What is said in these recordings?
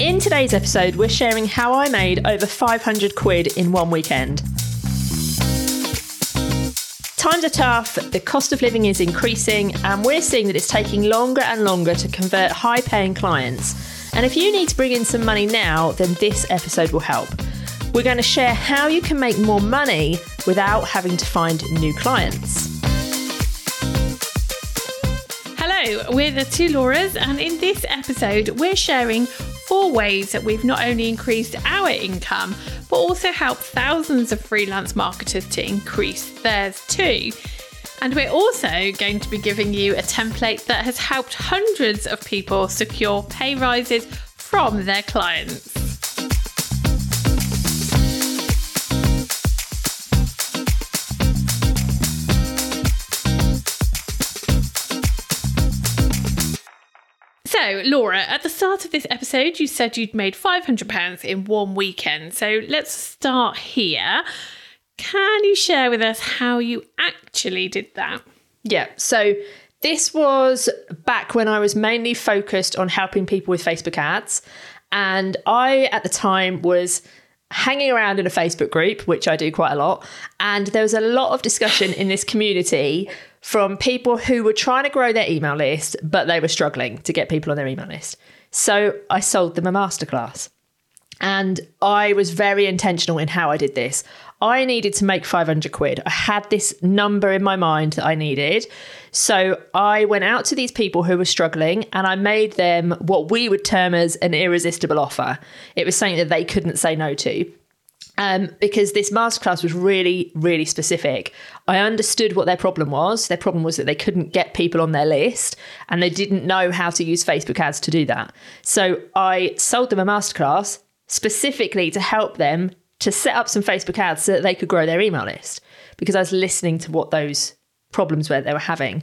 In today's episode, we're sharing how I made over 500 quid in one weekend. Times are tough, the cost of living is increasing, and we're seeing that it's taking longer and longer to convert high paying clients. And if you need to bring in some money now, then this episode will help. We're going to share how you can make more money without having to find new clients. Hello, we're the two Lauras, and in this episode, we're sharing four ways that we've not only increased our income, but also helped thousands of freelance marketers to increase theirs too. And we're also going to be giving you a template that has helped hundreds of people secure pay rises from their clients. So, Laura, at the start of this episode, you said you'd made £500 in one weekend. So, let's start here. Can you share with us how you actually did that? Yeah, so this was back when I was mainly focused on helping people with Facebook ads. And I, at the time, was hanging around in a Facebook group, which I do quite a lot. And there was a lot of discussion in this community from people who were trying to grow their email list, but they were struggling to get people on their email list. So I sold them a masterclass. And I was very intentional in how I did this. I needed to make 500 quid. I had this number in my mind that I needed. So I went out to these people who were struggling and I made them what we would term as an irresistible offer. It was something that they couldn't say no to um, because this masterclass was really, really specific. I understood what their problem was. Their problem was that they couldn't get people on their list and they didn't know how to use Facebook ads to do that. So I sold them a masterclass specifically to help them to set up some Facebook ads so that they could grow their email list because I was listening to what those problems were they were having.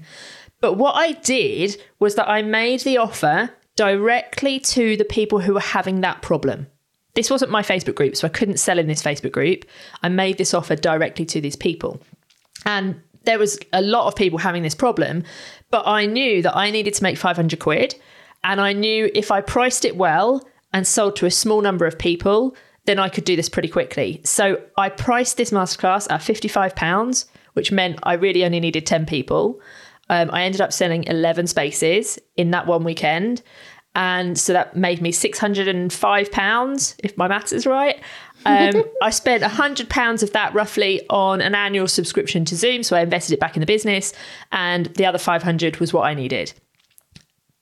But what I did was that I made the offer directly to the people who were having that problem. This wasn't my Facebook group, so I couldn't sell in this Facebook group. I made this offer directly to these people. And there was a lot of people having this problem, but I knew that I needed to make 500 quid. And I knew if I priced it well and sold to a small number of people, then I could do this pretty quickly. So I priced this masterclass at £55, which meant I really only needed 10 people. Um, I ended up selling 11 spaces in that one weekend. And so that made me £605, if my maths is right. Um, I spent £100 of that roughly on an annual subscription to Zoom. So I invested it back in the business. And the other 500 was what I needed.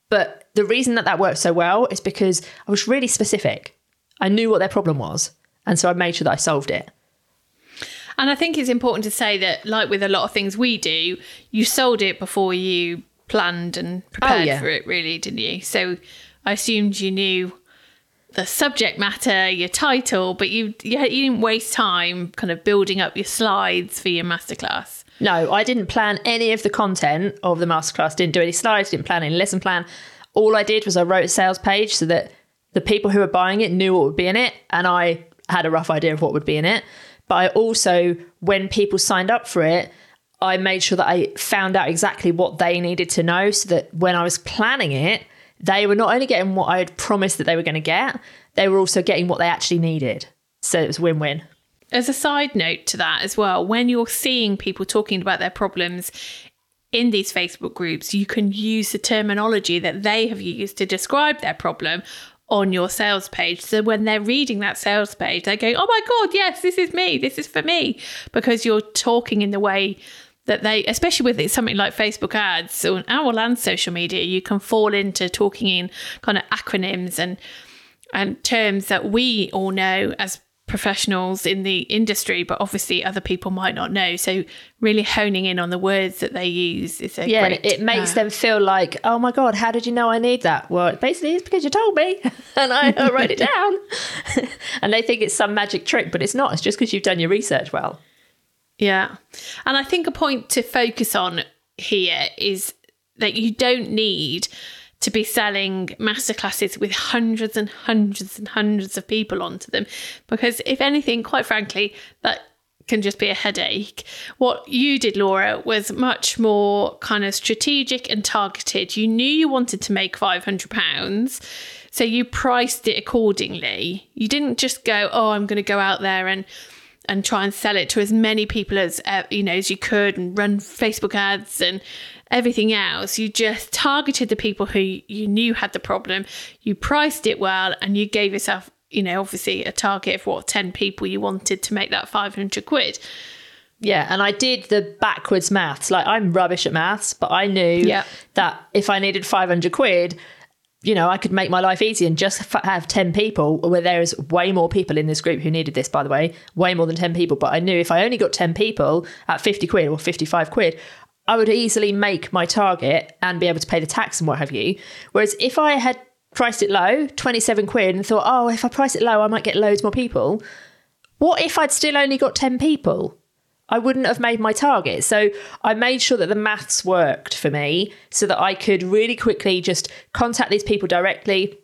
But the reason that that worked so well is because I was really specific. I knew what their problem was. And so I made sure that I solved it. And I think it's important to say that, like with a lot of things we do, you sold it before you planned and oh, prepared oh, yeah. for it, really, didn't you? So I assumed you knew the subject matter, your title, but you you, you didn't waste time kind of building up your slides for your masterclass. No, I didn't plan any of the content of the masterclass. Didn't do any slides. Didn't plan any lesson plan. All I did was I wrote a sales page so that the people who were buying it knew what would be in it, and I had a rough idea of what would be in it. But I also, when people signed up for it, I made sure that I found out exactly what they needed to know so that when I was planning it, they were not only getting what I had promised that they were going to get, they were also getting what they actually needed. So it was win win. As a side note to that as well, when you're seeing people talking about their problems in these Facebook groups, you can use the terminology that they have used to describe their problem on your sales page. So when they're reading that sales page, they're going, oh my God, yes, this is me. This is for me. Because you're talking in the way that they, especially with something like Facebook ads or our land social media, you can fall into talking in kind of acronyms and and terms that we all know as professionals in the industry, but obviously other people might not know. So really honing in on the words that they use is a yeah. Great, it makes uh, them feel like, oh my god, how did you know I need that? Well, basically, it's because you told me, and I, I wrote it down. and they think it's some magic trick, but it's not. It's just because you've done your research well. Yeah. And I think a point to focus on here is that you don't need to be selling masterclasses with hundreds and hundreds and hundreds of people onto them. Because if anything, quite frankly, that can just be a headache. What you did, Laura, was much more kind of strategic and targeted. You knew you wanted to make £500. So you priced it accordingly. You didn't just go, oh, I'm going to go out there and and try and sell it to as many people as uh, you know as you could and run Facebook ads and everything else. You just targeted the people who you knew had the problem. You priced it well and you gave yourself, you know, obviously a target of what 10 people you wanted to make that 500 quid. Yeah, and I did the backwards maths. Like I'm rubbish at maths, but I knew Yeah. that if I needed 500 quid, you know, I could make my life easy and just have 10 people where there is way more people in this group who needed this, by the way, way more than 10 people. But I knew if I only got 10 people at 50 quid or 55 quid, I would easily make my target and be able to pay the tax and what have you. Whereas if I had priced it low, 27 quid, and thought, oh, if I price it low, I might get loads more people. What if I'd still only got 10 people? I wouldn't have made my target. So I made sure that the maths worked for me so that I could really quickly just contact these people directly.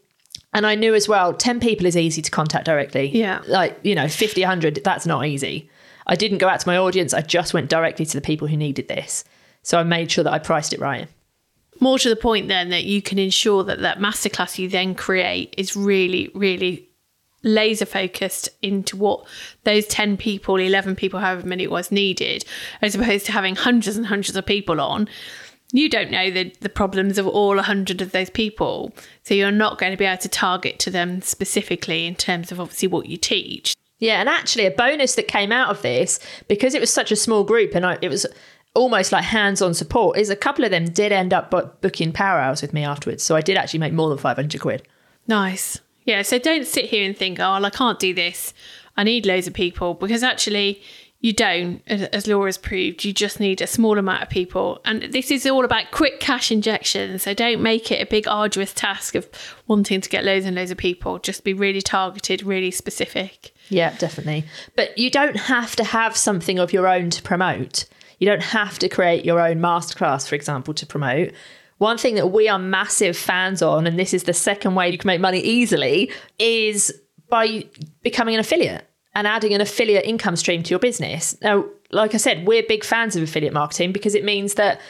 And I knew as well, 10 people is easy to contact directly. Yeah. Like, you know, 50, 100, that's not easy. I didn't go out to my audience. I just went directly to the people who needed this. So I made sure that I priced it right. More to the point, then, that you can ensure that that masterclass you then create is really, really laser focused into what those 10 people, 11 people, however many it was needed, as opposed to having hundreds and hundreds of people on. You don't know the, the problems of all 100 of those people. So you're not going to be able to target to them specifically in terms of obviously what you teach. Yeah, and actually, a bonus that came out of this because it was such a small group and I, it was almost like hands-on support is a couple of them did end up booking power hours with me afterwards. So I did actually make more than five hundred quid. Nice. Yeah, so don't sit here and think, oh, well, I can't do this. I need loads of people because actually you don't, as as Laura's proved. You just need a small amount of people. And this is all about quick cash injection. So don't make it a big, arduous task of wanting to get loads and loads of people. Just be really targeted, really specific. Yeah, definitely. But you don't have to have something of your own to promote. You don't have to create your own masterclass, for example, to promote. One thing that we are massive fans on, and this is the second way you can make money easily, is by becoming an affiliate and adding an affiliate income stream to your business. Now, like I said, we're big fans of affiliate marketing because it means that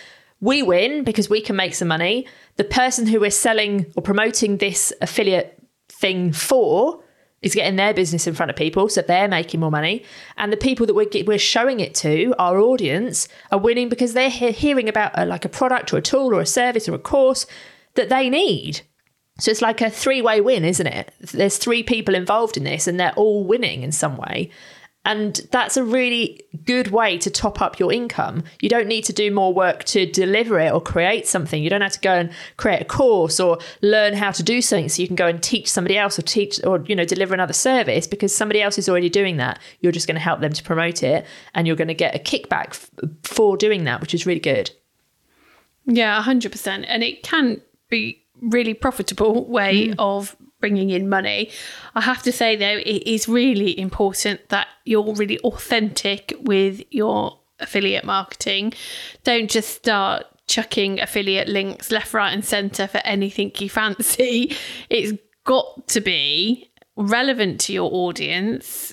we win because we can make some money. The person who we're selling or promoting this affiliate thing for is getting their business in front of people, so they're making more money. And the people that we're, we're showing it to, our audience, are winning because they're he- hearing about a, like a product or a tool or a service or a course that they need. So it's like a three way win, isn't it? There's three people involved in this and they're all winning in some way. And that's a really good way to top up your income. You don't need to do more work to deliver it or create something. You don't have to go and create a course or learn how to do something so you can go and teach somebody else or teach or you know deliver another service because somebody else is already doing that. You're just going to help them to promote it and you're going to get a kickback f- for doing that, which is really good. Yeah, 100%. And it can be really profitable way mm. of bringing in money. I have to say though, it is really important that you're really authentic with your affiliate marketing. Don't just start chucking affiliate links left, right, and centre for anything you fancy. It's got to be relevant to your audience.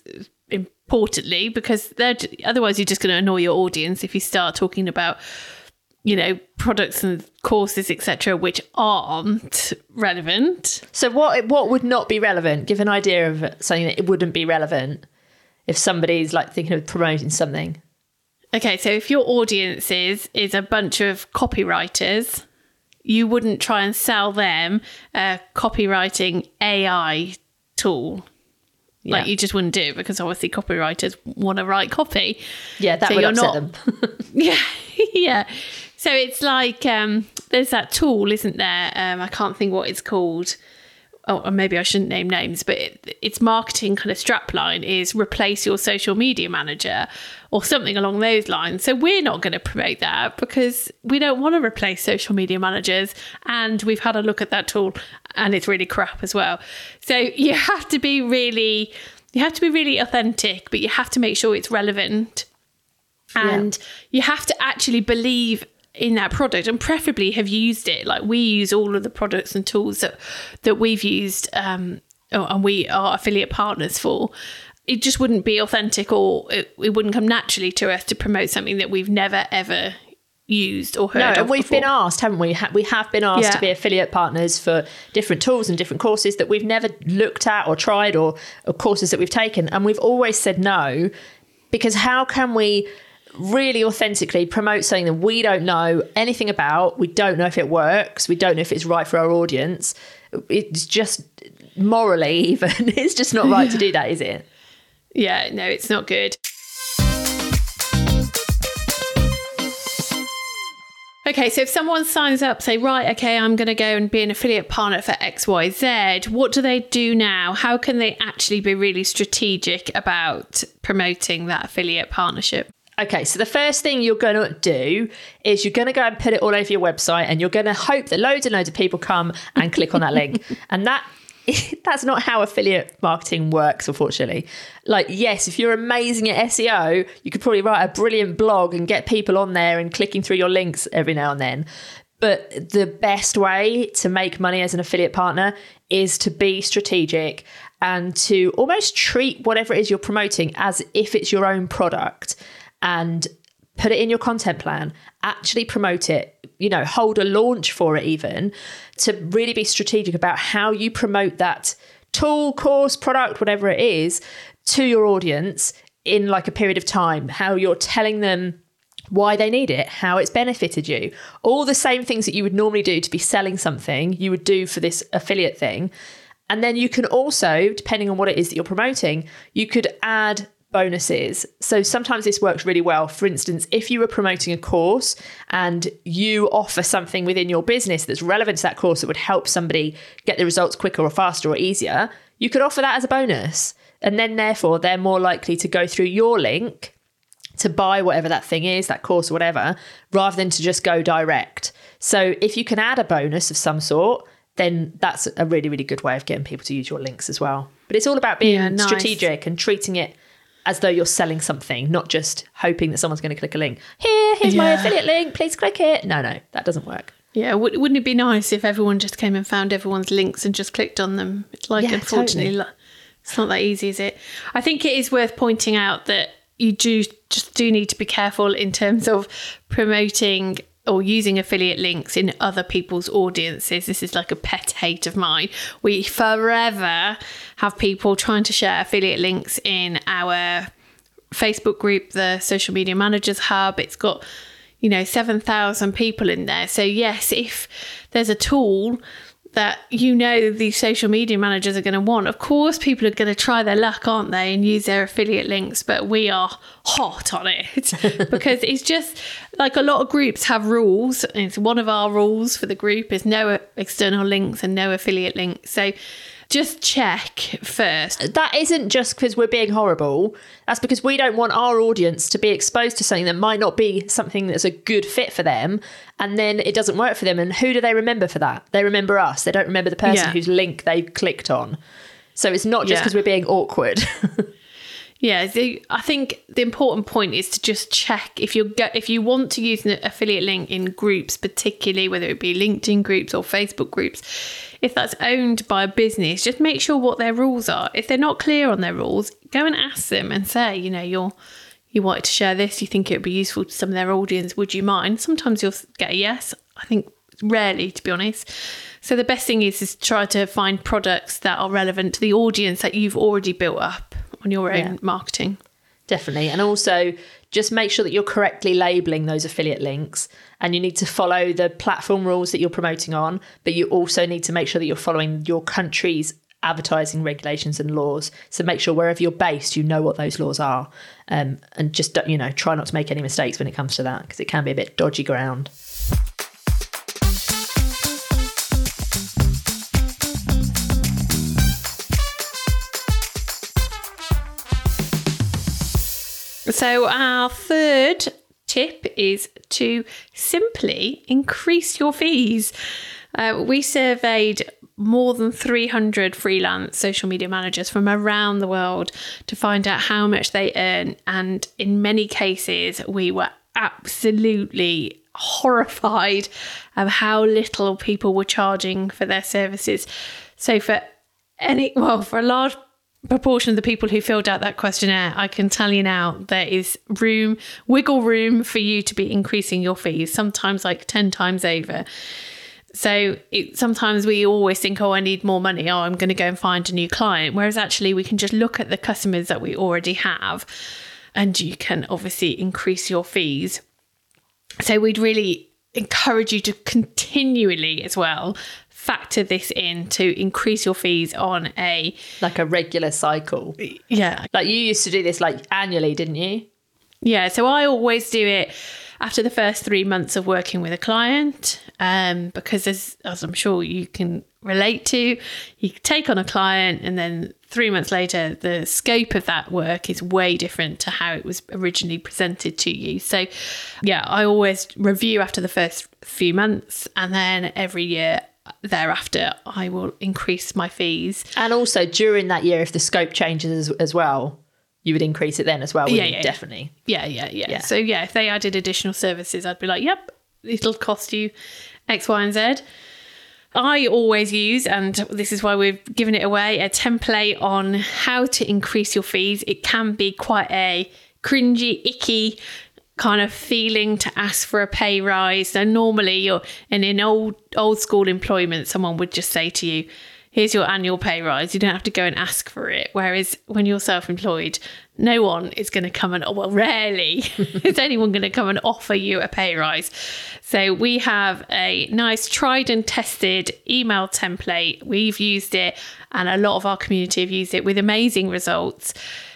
Importantly, because they're otherwise you're just going to annoy your audience if you start talking about you know products and courses etc which aren't relevant So what what would not be relevant? Give an idea of something that it wouldn't be relevant if somebody's like thinking of promoting something. okay so if your audience is is a bunch of copywriters you wouldn't try and sell them a copywriting ai tool like you just wouldn't do it because obviously copywriters want to write copy Yeah, that So would you're upset not- them. Yeah, yeah. So it's like um, there's that tool, isn't there? Um, I can't think what it's called. Oh, or maybe I shouldn't name names, but it, its marketing kind of strapline is replace your social media manager or something along those lines. So we're not going to promote that because we don't want to replace social media managers. And we've had a look at that tool and it's really crap as well. So you have to be really, you have to be really authentic, but you have to make sure it's relevant and you have to actually believe in that product and preferably have used it like we use all of the products and tools that that we've used um and we are affiliate partners for it just wouldn't be authentic or it, it wouldn't come naturally to us to promote something that we've never ever used or heard no, of and we've before. been asked, haven't we? We have been asked Yeah. to be affiliate partners for different tools and different courses that we've never looked at or tried or, or courses that we've taken. And we've always said no because how can we really authentically promote something that we don't know anything about? We don't know if it works. We don't know if it's right for our audience. It's just morally, even, it's just not right to do that, is it? Yeah, no, it's not good. Okay, so if someone signs up, say, right, okay, I'm going to go and be an affiliate partner for XYZ, what do they do now? How can they actually be really strategic about promoting that affiliate partnership? Okay, so the first thing you're going to do is you're going to go and put it all over your website and you're going to hope that loads and loads of people come and click on that link. And that that's not how affiliate marketing works unfortunately. Like yes, if you're amazing at SEO, you could probably write a brilliant blog and get people on there and clicking through your links every now and then. But the best way to make money as an affiliate partner is to be strategic and to almost treat whatever it is you're promoting as if it's your own product and put it in your content plan, actually promote it, you know, hold a launch for it even to really be strategic about how you promote that tool, course, product, whatever it is to your audience in like a period of time, how you're telling them why they need it, how it's benefited you. All the same things that you would normally do to be selling something, you would do for this affiliate thing. And then you can also, depending on what it is that you're promoting, you could add bonuses. So sometimes this works really well. For instance, if you were promoting a course and you offer something within your business that's relevant to that course that would help somebody get the results quicker or faster or easier, you could offer that as a bonus. And then therefore they're more likely to go through your link to buy whatever that thing is, that course or whatever, rather than to just go direct. So if you can add a bonus of some sort, then that's a really, really good way of getting people to use your links as well. But it's all about being Yeah, nice. strategic and treating it as though you're selling something, not just hoping that someone's going to click a link. Here, here's my affiliate link. Please click it. No, no, that doesn't work. Yeah, w- wouldn't it be nice if everyone just came and found everyone's links and just clicked on them? It's like, Yeah, unfortunately, totally. it's not that easy, is it? I think it is worth pointing out that you do just do need to be careful in terms of promoting or using affiliate links in other people's audiences. This is like a pet hate of mine. We forever have people trying to share affiliate links in our Facebook group, the Social Media Managers Hub. It's got, you know, 7,000 people in there. So, yes, if there's a tool that you know these social media managers are going to want, of course, people are going to try their luck, aren't they, and use their affiliate links. But we are hot on it because it's just like a lot of groups have rules. And it's one of our rules for the group is no external links and no affiliate links. So, just check first. That isn't just because we're being horrible. That's because we don't want our audience to be exposed to something that might not be something that's a good fit for them. And then it doesn't work for them. And who do they remember for that? They remember us. They don't remember the person Yeah. whose link they clicked on. So it's not just Yeah. because we're being awkward. Yeah, the, I think the important point is to just check if you go, if you want to use an affiliate link in groups, particularly whether it be LinkedIn groups or Facebook groups, if that's owned by a business, just make sure what their rules are. If they're not clear on their rules, go and ask them and say, you know, you're you wanted to share this, you think it would be useful to some of their audience, would you mind? Sometimes you'll get a yes. I think rarely, to be honest. So the best thing is is try to find products that are relevant to the audience that you've already built up on your own Yeah. marketing. Definitely. And also just make sure that you're correctly labeling those affiliate links and you need to follow the platform rules that you're promoting on, but you also need to make sure that you're following your country's advertising regulations and laws. So make sure wherever you're based, you know what those laws are. Um, and just, don't- you know, try not to make any mistakes when it comes to that because it can be a bit dodgy ground. So, our third tip is to simply increase your fees. Uh, we surveyed more than 300 freelance social media managers from around the world to find out how much they earn. And in many cases, we were absolutely horrified of how little people were charging for their services. So, for any, well, for a large proportion of the people who filled out that questionnaire, I can tell you now there is room, wiggle room for you to be increasing your fees, sometimes like 10 times over. So it, sometimes we always think, oh, I need more money. Oh, I'm going to go and find a new client. Whereas actually, we can just look at the customers that we already have and you can obviously increase your fees. So we'd really encourage you to continually as well factor this in to increase your fees on a like a regular cycle. Yeah. Like you used to do this like annually, didn't you? Yeah. So I always do it after the first three months of working with a client, um, because as, as I'm sure you can relate to, you take on a client and then three months later, the scope of that work is way different to how it was originally presented to you. So, yeah, I always review after the first few months and then every year thereafter I will increase my fees. And also during that year, if the scope changes as, as well, you would increase it then as well. Yeah, you? yeah, definitely. Yeah, yeah, yeah, Yeah. So yeah, if they added additional services, I'd be like, yep, it'll cost you X, Y, and Z. I always use, and this is why we've given it away, a template on how to increase your fees. It can be quite a cringy, icky kind of feeling to ask for a pay rise. So normally you're and in old old school employment, someone would just say to you, here's your annual pay rise. You don't have to go and ask for it. Whereas when you're self employed, no one is going to come and, well, rarely is anyone going to come and offer you a pay rise. So we have a nice tried and tested email template. We've used it, and a lot of our community have used it with amazing results.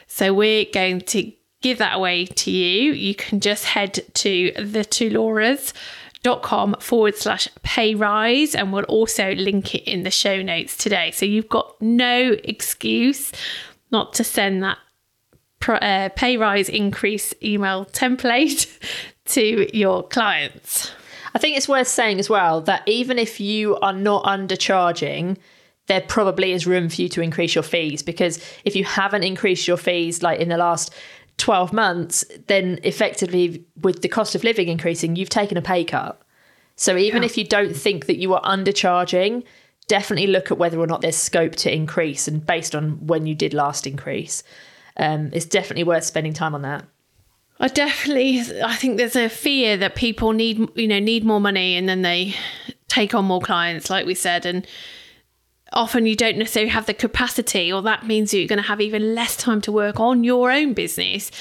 So we're going to give that away to you. You can just head to the two Lauras dot com forward slash pay rise and we'll also link it in the show notes today so you've got no excuse not to send that uh, pay rise increase email template to your clients I think it's worth saying as well that even if you are not undercharging, there probably is room for you to increase your fees because if you haven't increased your fees like in the last 12 months, then effectively with the cost of living increasing, you've taken a pay cut. So even Yeah. if you don't think that you are undercharging, definitely look at whether or not there's scope to increase and based on when you did last increase. Um, it's definitely worth spending time on that. I definitely I think there's a fear that people need you know need more money and then they take on more clients like we said and often you don't necessarily have the capacity or that means you're going to have even less time to work on your own business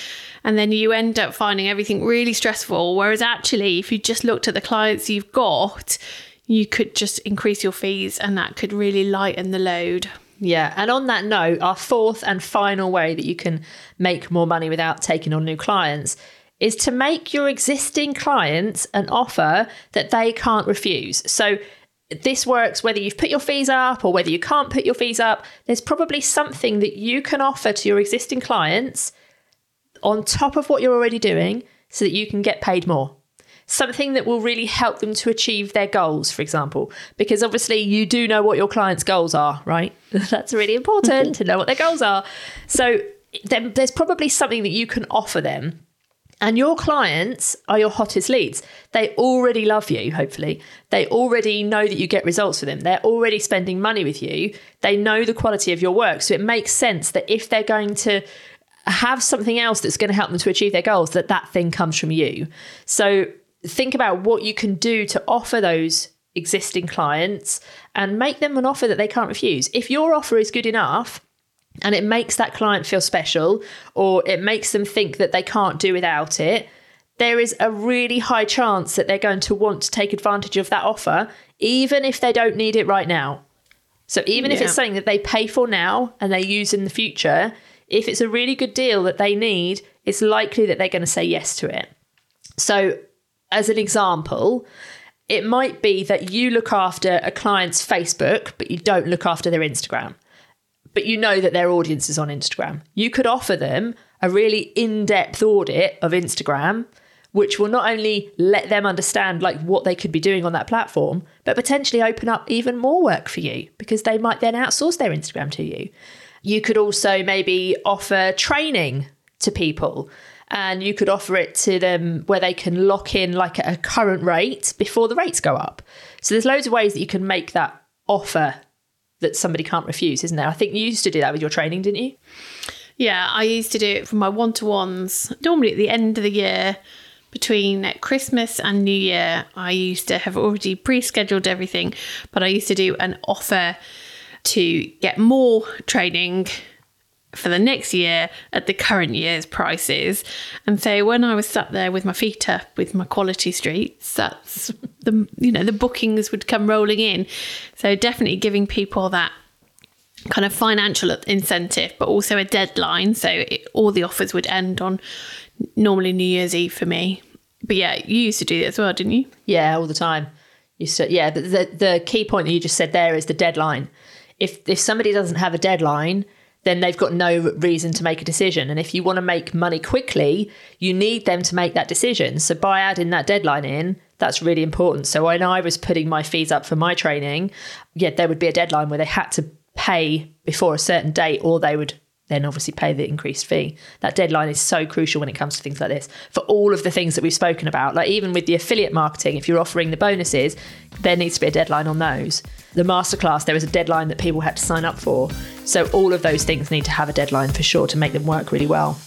and then you end up finding everything really stressful whereas actually if you just looked at the clients you've got you could just increase your fees and that could really lighten the load. Yeah, and on that note, our fourth and final way that you can make more money without taking on new clients is to make your existing clients an offer that they can't refuse. So this works whether you've put your fees up or whether you can't put your fees up. There's probably something that you can offer to your existing clients on top of what you're already doing so that you can get paid more. Something that will really help them to achieve their goals, for example, because obviously you do know what your clients' goals are, right? That's really important to know what their goals are. So then there's probably something that you can offer them. And your clients are your hottest leads. They already love you, hopefully. They already know that you get results for them. They're already spending money with you. They know the quality of your work. So it makes sense that if they're going to have something else that's going to help them to achieve their goals, that that thing comes from you. So think about what you can do to offer those existing clients and make them an offer that they can't refuse. If your offer is good enough, and it makes that client feel special or it makes them think that they can't do without it, there is a really high chance that they're going to want to take advantage of that offer, even if they don't need it right now. So, even if it's something that they pay for now and they use in the future, if it's a really good deal that they need, it's likely that they're going to say yes to it. So, as an example, it might be that you look after a client's Facebook, but you don't look after their Instagram but you know that their audience is on Instagram. You could offer them a really in-depth audit of Instagram, which will not only let them understand like what they could be doing on that platform, but potentially open up even more work for you because they might then outsource their Instagram to you. You could also maybe offer training to people and you could offer it to them where they can lock in like at a current rate before the rates go up. So there's loads of ways that you can make that offer that somebody can't refuse, isn't there? I think you used to do that with your training, didn't you? Yeah, I used to do it for my one to ones. Normally at the end of the year, between Christmas and New Year, I used to have already pre scheduled everything, but I used to do an offer to get more training for the next year at the current year's prices. And so when I was sat there with my feet up with my quality streets, that's the you know the bookings would come rolling in. So definitely giving people that kind of financial incentive, but also a deadline. So it, all the offers would end on normally New Year's Eve for me. But yeah, you used to do that as well, didn't you? Yeah, all the time. You said, yeah. but the the key point that you just said there is the deadline. If if somebody doesn't have a deadline, then they've got no reason to make a decision. And if you want to make money quickly, you need them to make that decision. So by adding that deadline in, that's really important. So when I was putting my fees up for my training, yeah, there would be a deadline where they had to pay before a certain date or they would then obviously pay the increased fee. That deadline is so crucial when it comes to things like this. For all of the things that we've spoken about, like even with the affiliate marketing, if you're offering the bonuses, there needs to be a deadline on those. The masterclass, there was a deadline that people had to sign up for. So all of those things need to have a deadline for sure to make them work really well.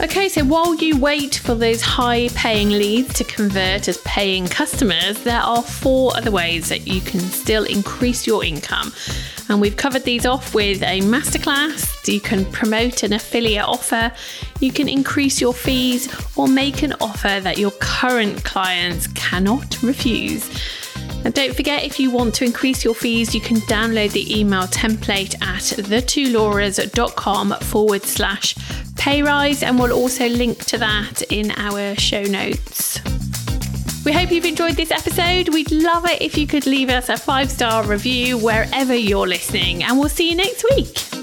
Okay, so while you wait for those high paying leads to convert as paying customers, there are four other ways that you can still increase your income. And we've covered these off with a masterclass. You can promote an affiliate offer, you can increase your fees, or make an offer that your current clients cannot refuse. And don't forget, if you want to increase your fees, you can download the email template at thetwolauras.com forward slash pay rise, and we'll also link to that in our show notes. We hope you've enjoyed this episode. We'd love it if you could leave us a five star review wherever you're listening, and we'll see you next week.